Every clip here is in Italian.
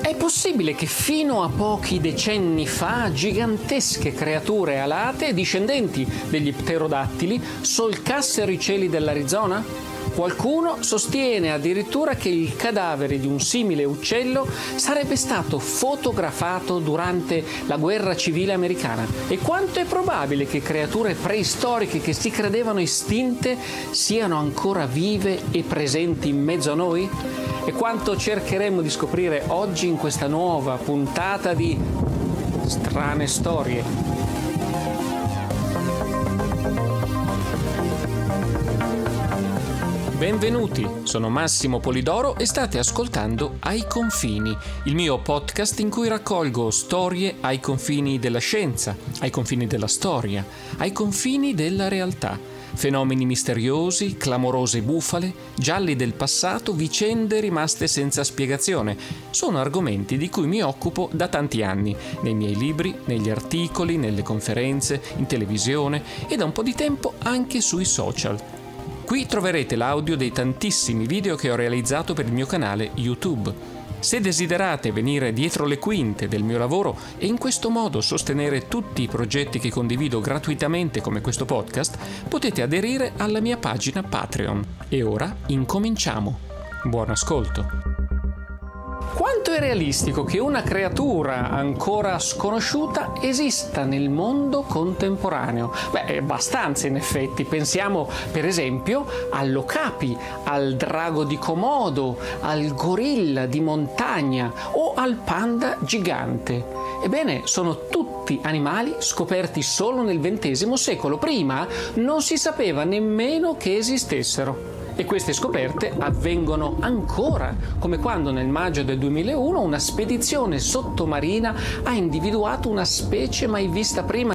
È possibile che fino a pochi decenni fa gigantesche creature alate, discendenti degli pterodattili, solcassero i cieli dell'Arizona? Qualcuno sostiene addirittura che il cadavere di un simile uccello sarebbe stato fotografato durante la guerra civile americana. E quanto è probabile che creature preistoriche che si credevano estinte siano ancora vive e presenti in mezzo a noi? E quanto cercheremo di scoprire oggi in questa nuova puntata di strane storie. Benvenuti, sono Massimo Polidoro e state ascoltando Ai confini, il mio podcast in cui raccolgo storie ai confini della scienza, ai confini della storia, ai confini della realtà. Fenomeni misteriosi, clamorose bufale, gialli del passato, vicende rimaste senza spiegazione. Sono argomenti di cui mi occupo da tanti anni, nei miei libri, negli articoli, nelle conferenze, in televisione e da un po' di tempo anche sui social. Qui troverete l'audio dei tantissimi video che ho realizzato per il mio canale YouTube. Se desiderate venire dietro le quinte del mio lavoro e in questo modo sostenere tutti i progetti che condivido gratuitamente come questo podcast, potete aderire alla mia pagina Patreon. E ora incominciamo. Buon ascolto. Quanto è realistico che una creatura ancora sconosciuta esista nel mondo contemporaneo? Beh, abbastanza in effetti. Pensiamo per esempio all'ocapi, al drago di Komodo, al gorilla di montagna o al panda gigante. Ebbene, sono tutti animali scoperti solo nel XX secolo. Prima non si sapeva nemmeno che esistessero. E queste scoperte avvengono ancora, come quando nel maggio del 2001 una spedizione sottomarina ha individuato una specie mai vista prima.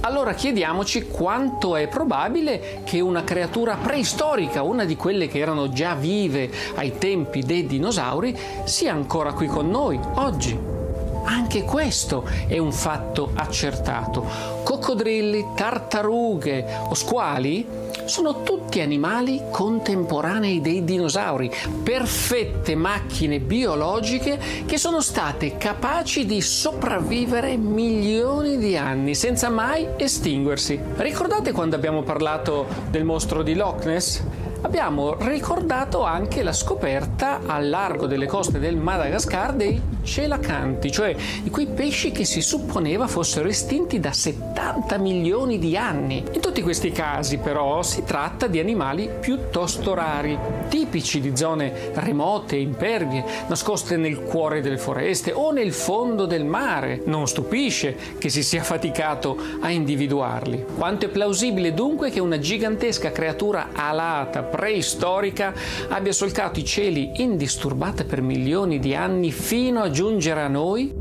Allora chiediamoci quanto è probabile che una creatura preistorica, una di quelle che erano già vive ai tempi dei dinosauri, sia ancora qui con noi oggi. Anche questo è un fatto accertato. Coccodrilli, tartarughe o squali sono tutti animali contemporanei dei dinosauri, perfette macchine biologiche che sono state capaci di sopravvivere milioni di anni senza mai estinguersi. Ricordate quando abbiamo parlato del mostro di Loch Ness? abbiamo ricordato anche la scoperta al largo delle coste del Madagascar dei celacanti, cioè di quei pesci che si supponeva fossero estinti da 70 milioni di anni. In tutti questi casi però si tratta di animali piuttosto rari, tipici di zone remote, impervie, nascoste nel cuore delle foreste o nel fondo del mare. Non stupisce che si sia faticato a individuarli. Quanto è plausibile dunque che una gigantesca creatura alata, preistorica, abbia solcato i cieli indisturbata per milioni di anni fino a giungere a noi?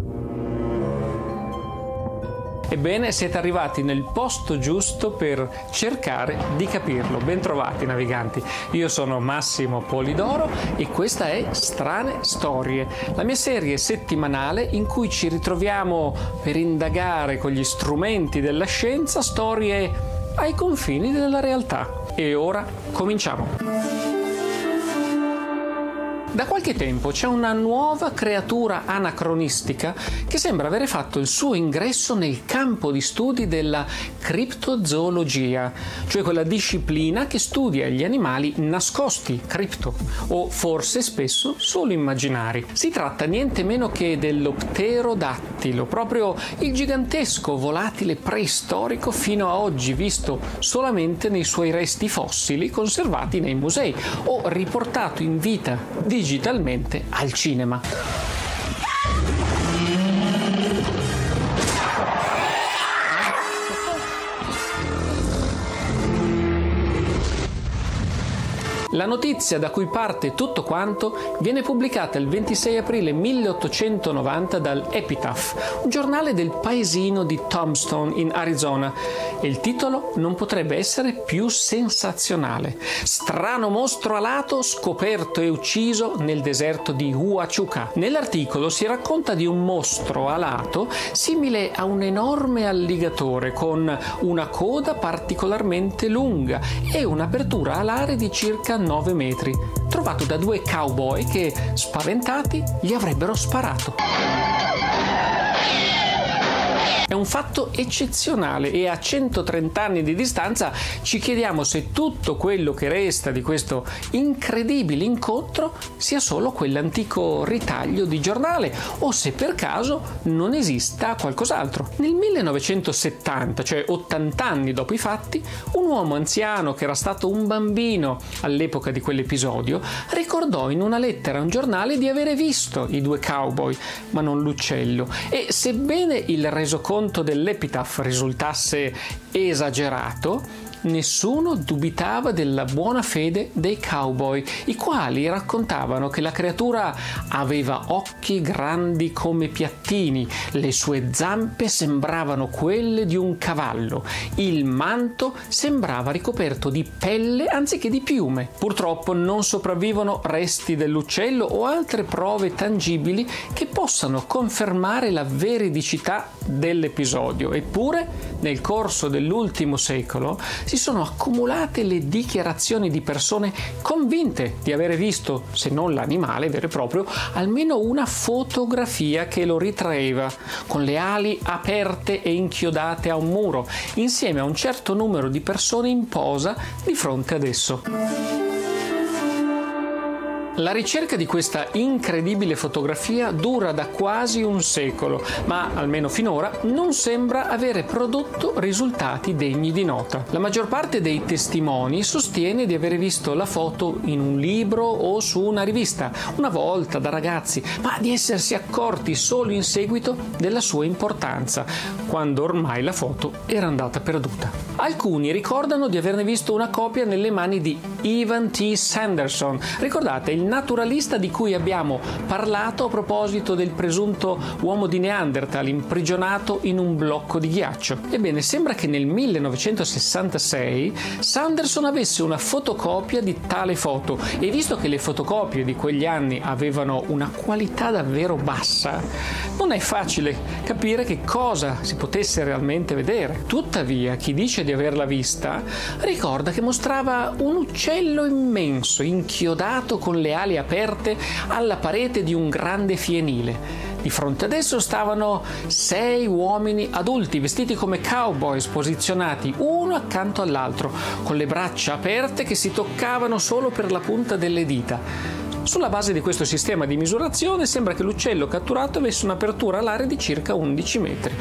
Ebbene, siete arrivati nel posto giusto per cercare di capirlo. Bentrovati naviganti. Io sono Massimo Polidoro e questa è Strane Storie, la mia serie settimanale in cui ci ritroviamo per indagare con gli strumenti della scienza storie ai confini della realtà. E ora cominciamo. Da qualche tempo c'è una nuova creatura anacronistica che sembra avere fatto il suo ingresso nel campo di studi della criptozoologia, cioè quella disciplina che studia gli animali nascosti, cripto, o forse spesso solo immaginari. Si tratta niente meno che dell'opterodattilo, proprio il gigantesco volatile preistorico fino a oggi visto solamente nei suoi resti fossili conservati nei musei o riportato in vita di digitalmente al cinema. La notizia da cui parte tutto quanto viene pubblicata il 26 aprile 1890 dal Epitaph, un giornale del paesino di Tombstone in Arizona, e il titolo non potrebbe essere più sensazionale. Strano mostro alato scoperto e ucciso nel deserto di Huachuca. Nell'articolo si racconta di un mostro alato simile a un enorme alligatore con una coda particolarmente lunga e un'apertura alare di circa 9 metri, trovato da due cowboy che, spaventati, gli avrebbero sparato. È un fatto eccezionale e a 130 anni di distanza ci chiediamo se tutto quello che resta di questo incredibile incontro sia solo quell'antico ritaglio di giornale o se per caso non esista qualcos'altro. Nel 1970, cioè 80 anni dopo i fatti, un uomo anziano che era stato un bambino all'epoca di quell'episodio ricordò in una lettera a un giornale di avere visto i due cowboy, ma non l'uccello, e sebbene il resoconto conto dell'Epitaph risultasse esagerato, nessuno dubitava della buona fede dei cowboy, i quali raccontavano che la creatura aveva occhi grandi come piattini, le sue zampe sembravano quelle di un cavallo, il manto sembrava ricoperto di pelle anziché di piume. Purtroppo non sopravvivono resti dell'uccello o altre prove tangibili che possano confermare la veridicità dell'episodio, eppure nel corso dell'ultimo secolo si sono accumulate le dichiarazioni di persone convinte di avere visto, se non l'animale vero e proprio, almeno una fotografia che lo ritraeva, con le ali aperte e inchiodate a un muro, insieme a un certo numero di persone in posa di fronte ad esso. La ricerca di questa incredibile fotografia dura da quasi un secolo, ma almeno finora non sembra avere prodotto risultati degni di nota. La maggior parte dei testimoni sostiene di avere visto la foto in un libro o su una rivista, una volta da ragazzi, ma di essersi accorti solo in seguito della sua importanza, quando ormai la foto era andata perduta. Alcuni ricordano di averne visto una copia nelle mani di Evan T. Sanderson. Ricordate il naturalista di cui abbiamo parlato a proposito del presunto uomo di Neanderthal imprigionato in un blocco di ghiaccio. Ebbene, sembra che nel 1966 Sanderson avesse una fotocopia di tale foto e visto che le fotocopie di quegli anni avevano una qualità davvero bassa, non è facile capire che cosa si potesse realmente vedere. Tuttavia, chi dice di averla vista ricorda che mostrava un uccello immenso, inchiodato con le ali aperte alla parete di un grande fienile. Di fronte ad esso stavano sei uomini adulti vestiti come cowboys posizionati uno accanto all'altro, con le braccia aperte che si toccavano solo per la punta delle dita. Sulla base di questo sistema di misurazione sembra che l'uccello catturato avesse un'apertura alare di circa 11 metri.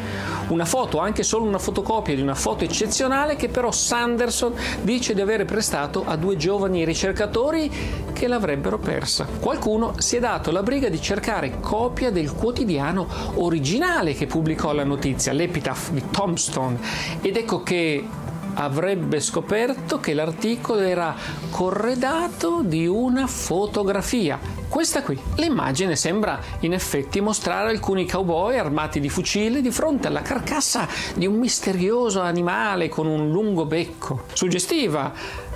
Una foto, anche solo una fotocopia di una foto eccezionale che però Sanderson dice di avere prestato a due giovani ricercatori che l'avrebbero persa. Qualcuno si è dato la briga di cercare copia del quotidiano originale che pubblicò la notizia, l'Epitaph di Tombstone, ed ecco che avrebbe scoperto che l'articolo era corredato di una fotografia. Questa qui. L'immagine sembra in effetti mostrare alcuni cowboy armati di fucile di fronte alla carcassa di un misterioso animale con un lungo becco. Suggestiva,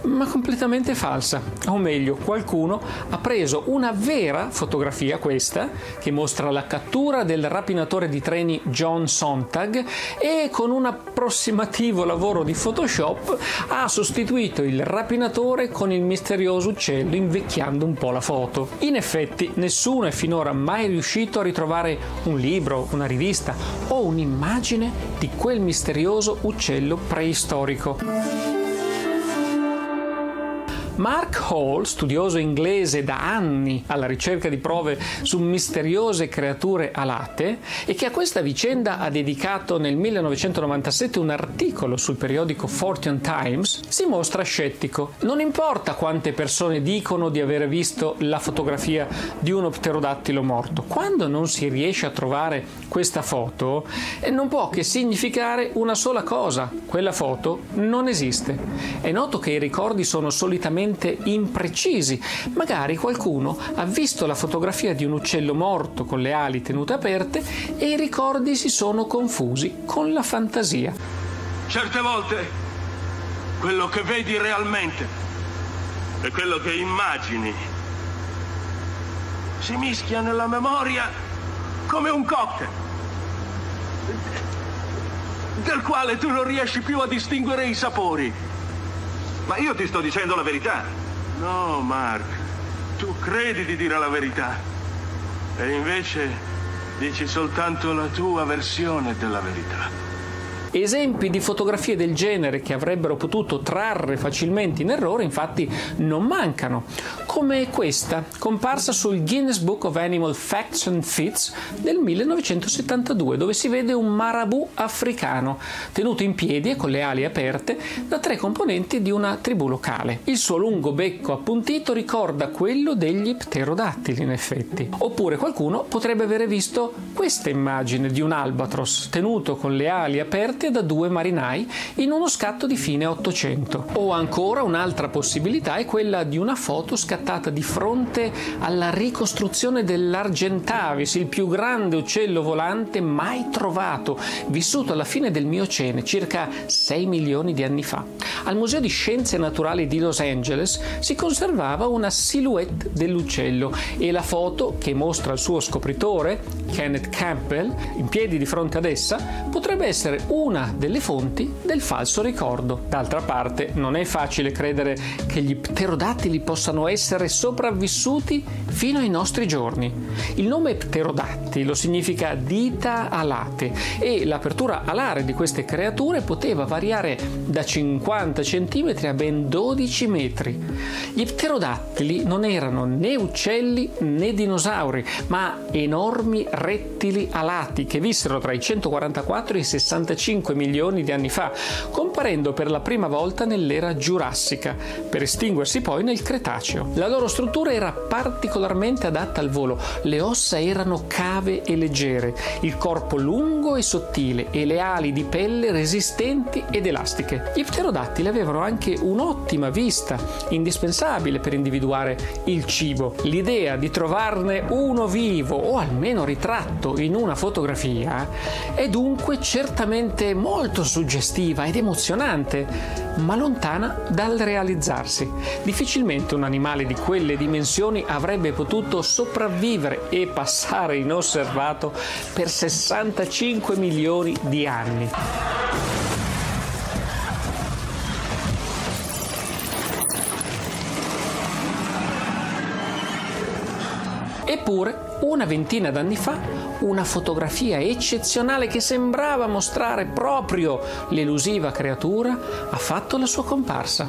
ma completamente falsa. O meglio, qualcuno ha preso una vera fotografia, questa, che mostra la cattura del rapinatore di treni John Sontag e con un approssimativo lavoro di Photoshop ha sostituito il rapinatore con il misterioso uccello invecchiando un po' la foto. In effetti nessuno è finora mai riuscito a ritrovare un libro, una rivista o un'immagine di quel misterioso uccello preistorico. Mark Hall, studioso inglese da anni alla ricerca di prove su misteriose creature alate e che a questa vicenda ha dedicato nel 1997 un articolo sul periodico Fortune Times, si mostra scettico. Non importa quante persone dicono di aver visto la fotografia di uno pterodattilo morto, quando non si riesce a trovare questa foto eh, non può che significare una sola cosa, quella foto non esiste. È noto che i ricordi sono solitamente estremamente imprecisi. Magari qualcuno ha visto la fotografia di un uccello morto con le ali tenute aperte e i ricordi si sono confusi con la fantasia. Certe volte quello che vedi realmente e quello che immagini si mischia nella memoria come un cocktail del quale tu non riesci più a distinguere i sapori. Ma io ti sto dicendo la verità. No, Mark, tu credi di dire la verità. E invece dici soltanto la tua versione della verità. Esempi di fotografie del genere che avrebbero potuto trarre facilmente in errore infatti non mancano, come questa, comparsa sul Guinness Book of Animal Facts and Fits del 1972, dove si vede un marabù africano tenuto in piedi e con le ali aperte da tre componenti di una tribù locale. Il suo lungo becco appuntito ricorda quello degli pterodattili in effetti. Oppure qualcuno potrebbe avere visto questa immagine di un albatros tenuto con le ali aperte da due marinai in uno scatto di fine 800. O ancora un'altra possibilità è quella di una foto scattata di fronte alla ricostruzione dell'Argentavis, il più grande uccello volante mai trovato, vissuto alla fine del Miocene, circa 6 milioni di anni fa. Al Museo di Scienze Naturali di Los Angeles si conservava una silhouette dell'uccello e la foto che mostra il suo scopritore, Kenneth Campbell, in piedi di fronte ad essa, potrebbe essere una una delle fonti del falso ricordo. D'altra parte, non è facile credere che gli pterodattili possano essere sopravvissuti fino ai nostri giorni. Il nome pterodattilo significa dita alate e l'apertura alare di queste creature poteva variare da 50 cm a ben 12 metri. Gli pterodattili non erano né uccelli né dinosauri, ma enormi rettili alati che vissero tra i 144 e i 65 5 milioni di anni fa, comparendo per la prima volta nell'era giurassica, per estinguersi poi nel Cretaceo. La loro struttura era particolarmente adatta al volo, le ossa erano cave e leggere, il corpo lungo e sottile e le ali di pelle resistenti ed elastiche. Gli pterodattili avevano anche un'ottima vista, indispensabile per individuare il cibo. L'idea di trovarne uno vivo o almeno ritratto in una fotografia è dunque certamente molto suggestiva ed emozionante, ma lontana dal realizzarsi. Difficilmente un animale di quelle dimensioni avrebbe potuto sopravvivere e passare inosservato per 65 milioni di anni. Eppure, una ventina d'anni fa, una fotografia eccezionale che sembrava mostrare proprio l'elusiva creatura ha fatto la sua comparsa.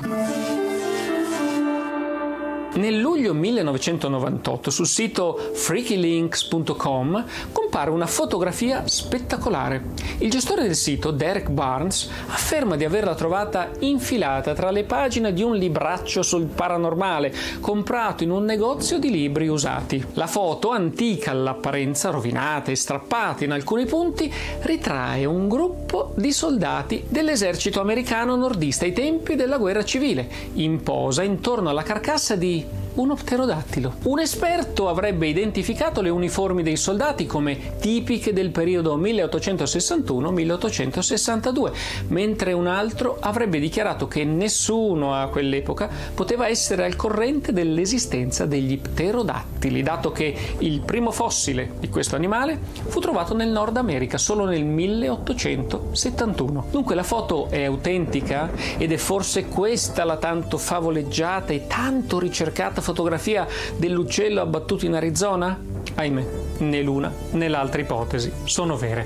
Nel luglio 1998 sul sito freakylinks.com compare una fotografia spettacolare. Il gestore del sito, Derek Barnes, afferma di averla trovata infilata tra le pagine di un libraccio sul paranormale comprato in un negozio di libri usati. La foto, antica all'apparenza, rovinata e strappata in alcuni punti, ritrae un gruppo di soldati dell'esercito americano nordista ai tempi della guerra civile, in posa intorno alla carcassa di uno pterodattilo. Un esperto avrebbe identificato le uniformi dei soldati come tipiche del periodo 1861-1862, mentre un altro avrebbe dichiarato che nessuno a quell'epoca poteva essere al corrente dell'esistenza degli pterodattili, dato che il primo fossile di questo animale fu trovato nel Nord America solo nel 1871. Dunque la foto è autentica ed è forse questa la tanto favoleggiata e tanto ricercata fotografia dell'uccello abbattuto in Arizona? Ahimè, né l'una né l'altra ipotesi sono vere.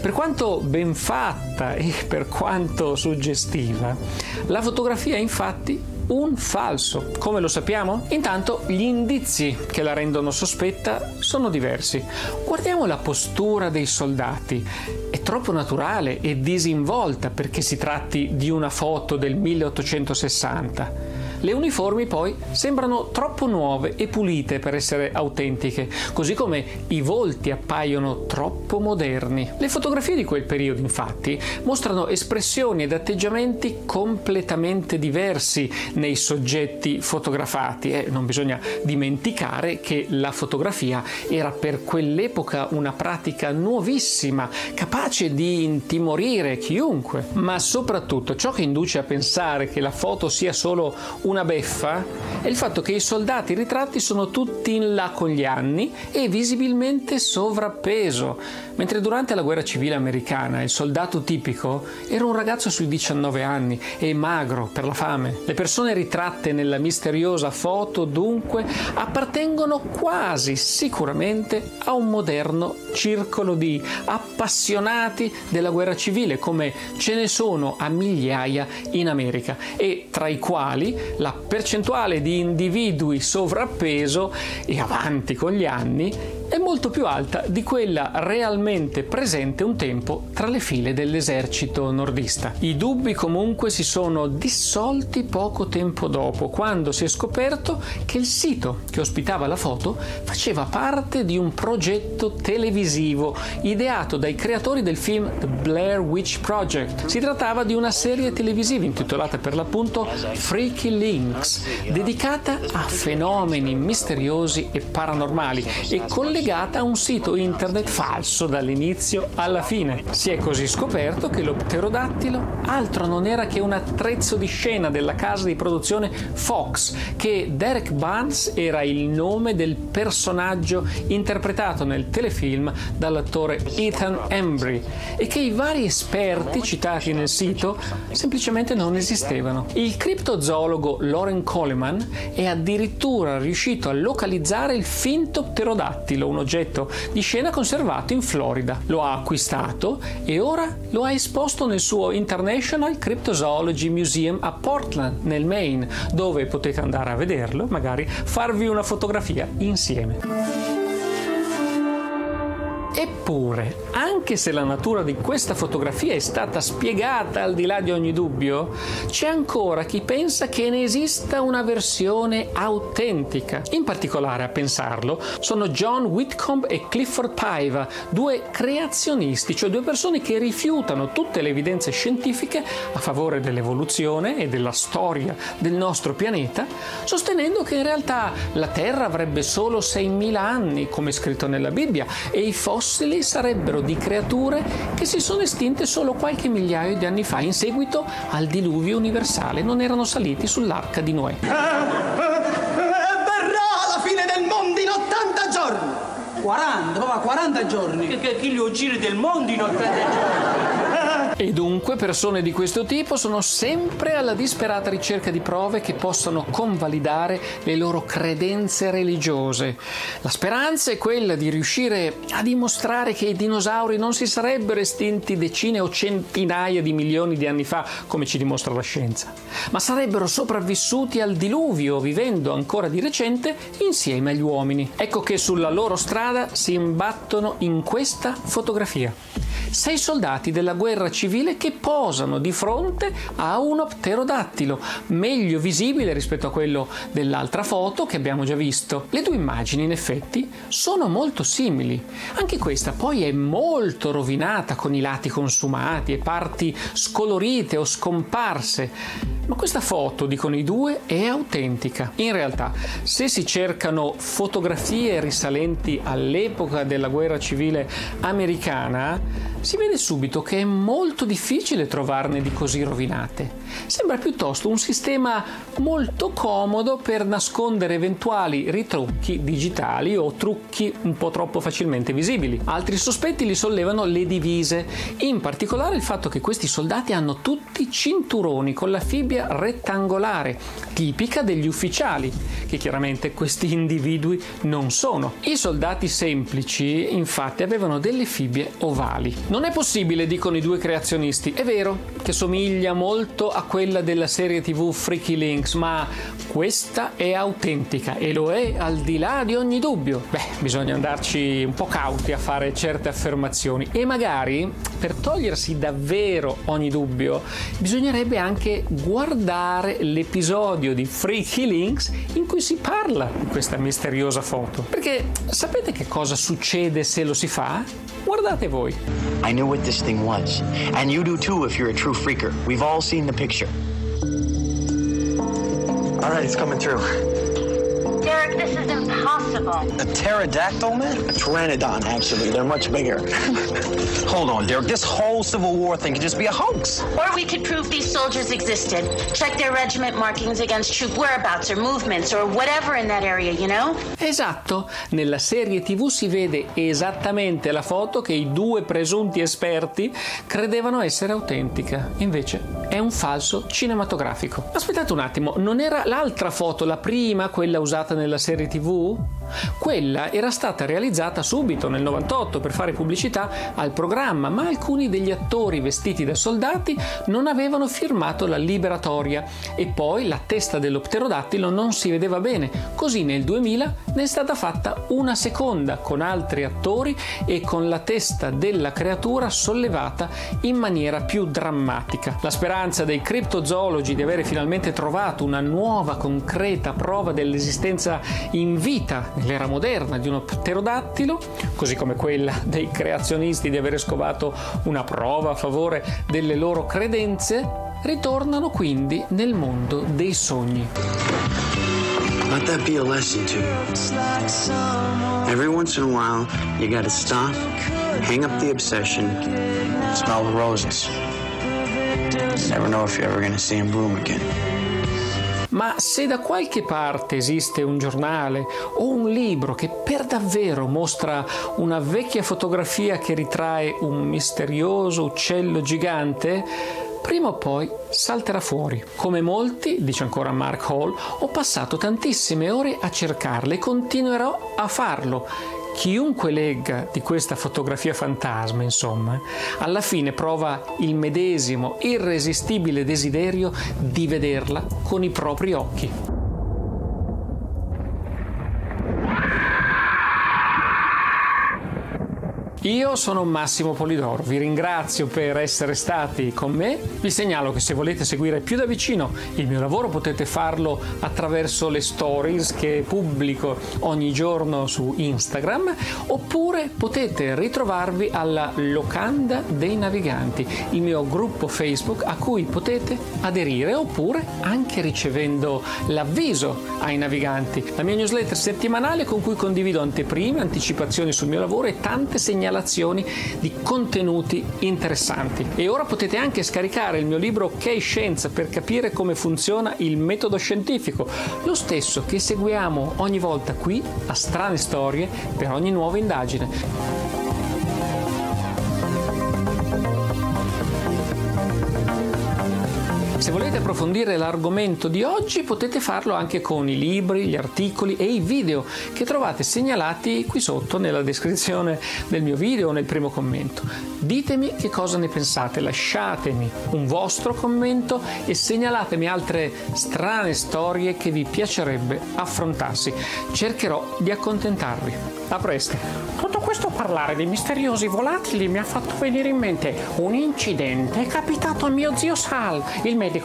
Per quanto ben fatta e per quanto suggestiva, la fotografia è infatti un falso. Come lo sappiamo? Intanto gli indizi che la rendono sospetta sono diversi. Guardiamo la postura dei soldati. È troppo naturale e disinvolta perché si tratti di una foto del 1860. Le uniformi poi sembrano troppo nuove e pulite per essere autentiche, così come i volti appaiono troppo moderni. Le fotografie di quel periodo infatti mostrano espressioni ed atteggiamenti completamente diversi nei soggetti fotografati e non bisogna dimenticare che la fotografia era per quell'epoca una pratica nuovissima, capace di intimorire chiunque, ma soprattutto ciò che induce a pensare che la foto sia solo una beffa è il fatto che i soldati ritratti sono tutti in là con gli anni e visibilmente sovrappeso, mentre durante la guerra civile americana il soldato tipico era un ragazzo sui 19 anni e magro per la fame. Le persone ritratte nella misteriosa foto dunque appartengono quasi sicuramente a un moderno circolo di appassionati della guerra civile come ce ne sono a migliaia in America e tra i quali la percentuale di individui sovrappeso e avanti con gli anni è molto più alta di quella realmente presente un tempo tra le file dell'esercito nordista. I dubbi comunque si sono dissolti poco tempo dopo, quando si è scoperto che il sito che ospitava la foto faceva parte di un progetto televisivo ideato dai creatori del film The Blair Witch Project. Si trattava di una serie televisiva intitolata per l'appunto Freaky Links, dedicata a fenomeni misteriosi e paranormali e collegata collegata a un sito internet falso dall'inizio alla fine. Si è così scoperto che lo pterodattilo altro non era che un attrezzo di scena della casa di produzione Fox, che Derek Barnes era il nome del personaggio interpretato nel telefilm dall'attore Ethan Embry e che i vari esperti citati nel sito semplicemente non esistevano. Il criptozoologo Lauren Coleman è addirittura riuscito a localizzare il finto pterodattilo un oggetto di scena conservato in Florida. Lo ha acquistato e ora lo ha esposto nel suo International Cryptozoology Museum a Portland, nel Maine, dove potete andare a vederlo, magari farvi una fotografia insieme. Eppure, anche se la natura di questa fotografia è stata spiegata al di là di ogni dubbio, c'è ancora chi pensa che ne esista una versione autentica. In particolare a pensarlo sono John Whitcomb e Clifford Paiva, due creazionisti, cioè due persone che rifiutano tutte le evidenze scientifiche a favore dell'evoluzione e della storia del nostro pianeta, sostenendo che in realtà la Terra avrebbe solo 6.000 anni, come scritto nella Bibbia, e i fossili fossili sarebbero di creature che si sono estinte solo qualche migliaio di anni fa in seguito al diluvio universale, non erano saliti sull'arca di Noè. Eh, eh, verrà la fine del mondo in 80 giorni! 40, papà, 40 giorni! Che, che, che gli giri del mondo in 80 giorni! E dunque persone di questo tipo sono sempre alla disperata ricerca di prove che possano convalidare le loro credenze religiose. La speranza è quella di riuscire a dimostrare che i dinosauri non si sarebbero estinti decine o centinaia di milioni di anni fa, come ci dimostra la scienza, ma sarebbero sopravvissuti al diluvio, vivendo ancora di recente insieme agli uomini. Ecco che sulla loro strada si imbattono in questa fotografia. sei soldati della guerra civile che posano di fronte a uno pterodattilo, meglio visibile rispetto a quello dell'altra foto che abbiamo già visto. Le due immagini in effetti sono molto simili. Anche questa poi è molto rovinata con i lati consumati e parti scolorite o scomparse. Ma questa foto, dicono i due, è autentica. In realtà, se si cercano fotografie risalenti all'epoca della guerra civile americana, si vede subito che è molto difficile trovarne di così rovinate. Sembra piuttosto un sistema molto comodo per nascondere eventuali ritrucchi digitali o trucchi un po' troppo facilmente visibili. Altri sospetti li sollevano le divise, in particolare il fatto che questi soldati hanno tutti cinturoni con la fibbia rettangolare, tipica degli ufficiali, che chiaramente questi individui non sono. I soldati semplici infatti avevano delle fibbie ovali. Non è possibile, dicono i due creazionisti, è vero che somiglia molto a quella della serie tv Freaky Links, ma questa è autentica e lo è al di là di ogni dubbio. Beh, bisogna andarci un po' cauti a fare certe affermazioni e magari per togliersi davvero ogni dubbio bisognerebbe anche guardare l'episodio di Freaky Links in cui si parla di questa misteriosa foto. Perché sapete che cosa succede se lo si fa? Guardate voi. I knew what this thing was. And you do too if you're a true freaker. We've all seen the picture. All right, it's coming through. Derek, this is impossible. A pterodactyl, man? A pteranodon, actually. They're much bigger. Hold on, Derek. This whole Civil War thing could just be a hoax. Or we could prove these soldiers existed. Check their regiment markings against troop whereabouts or movements or whatever in that area, you know? Esatto, nella serie TV si vede esattamente la foto che i due presunti esperti credevano essere autentica. Invece è un falso cinematografico. Aspettate un attimo, non era l'altra foto, la prima, quella usata nella serie TV? Quella era stata realizzata subito nel 98 per fare pubblicità al programma, ma alcuni degli attori vestiti da soldati non avevano firmato la liberatoria e poi la testa dello pterodattilo non si vedeva bene. Così nel 2000 ne è stata fatta una seconda con altri attori e con la testa della creatura sollevata in maniera più drammatica. La speranza dei criptozoologi di avere finalmente trovato una nuova concreta prova dell'esistenza in vita nell'era moderna di uno pterodattilo, così come quella dei creazionisti di avere scovato una prova a favore delle loro credenze, ritornano quindi nel mondo dei sogni. Let that be a lesson to you. Every once in a while, you gotta stop, hang up the obsession, smell the roses. You never know if you're ever gonna see them bloom again. Ma se da qualche parte esiste un giornale o un libro che per davvero mostra una vecchia fotografia che ritrae un misterioso uccello gigante, prima o poi salterà fuori. Come molti, dice ancora Mark Hall, ho passato tantissime ore a cercarle e continuerò a farlo. Chiunque legga di questa fotografia fantasma, insomma, alla fine prova il medesimo irresistibile desiderio di vederla con i propri occhi. Io sono Massimo Polidoro, vi ringrazio per essere stati con me, vi segnalo che se volete seguire più da vicino il mio lavoro potete farlo attraverso le stories che pubblico ogni giorno su Instagram oppure potete ritrovarvi alla Locanda dei Naviganti, il mio gruppo Facebook a cui potete aderire oppure anche ricevendo l'avviso ai naviganti, la mia newsletter settimanale con cui condivido anteprime, anticipazioni sul mio lavoro e tante segnalazioni di contenuti interessanti. E ora potete anche scaricare il mio libro Ok Scienza per capire come funziona il metodo scientifico, lo stesso che seguiamo ogni volta qui a Strane Storie per ogni nuova indagine. Se volete approfondire l'argomento di oggi potete farlo anche con i libri, gli articoli e i video che trovate segnalati qui sotto nella descrizione del mio video o nel primo commento. Ditemi che cosa ne pensate, lasciatemi un vostro commento e segnalatemi altre strane storie che vi piacerebbe affrontarsi. Cercherò di accontentarvi. A presto! Tutto questo parlare dei misteriosi volatili mi ha fatto venire in mente un incidente capitato a mio zio Sal, il medico.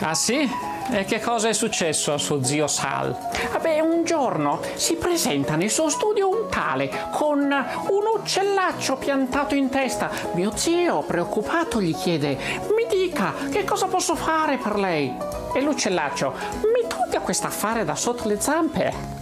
Ah sì? E che cosa è successo a suo zio Sal? Vabbè, un giorno si presenta nel suo studio un tale con un uccellaccio piantato in testa. Mio zio, preoccupato, gli chiede: Mi dica, che cosa posso fare per lei? E l'uccellaccio: Mi tolga quest'affare da sotto le zampe.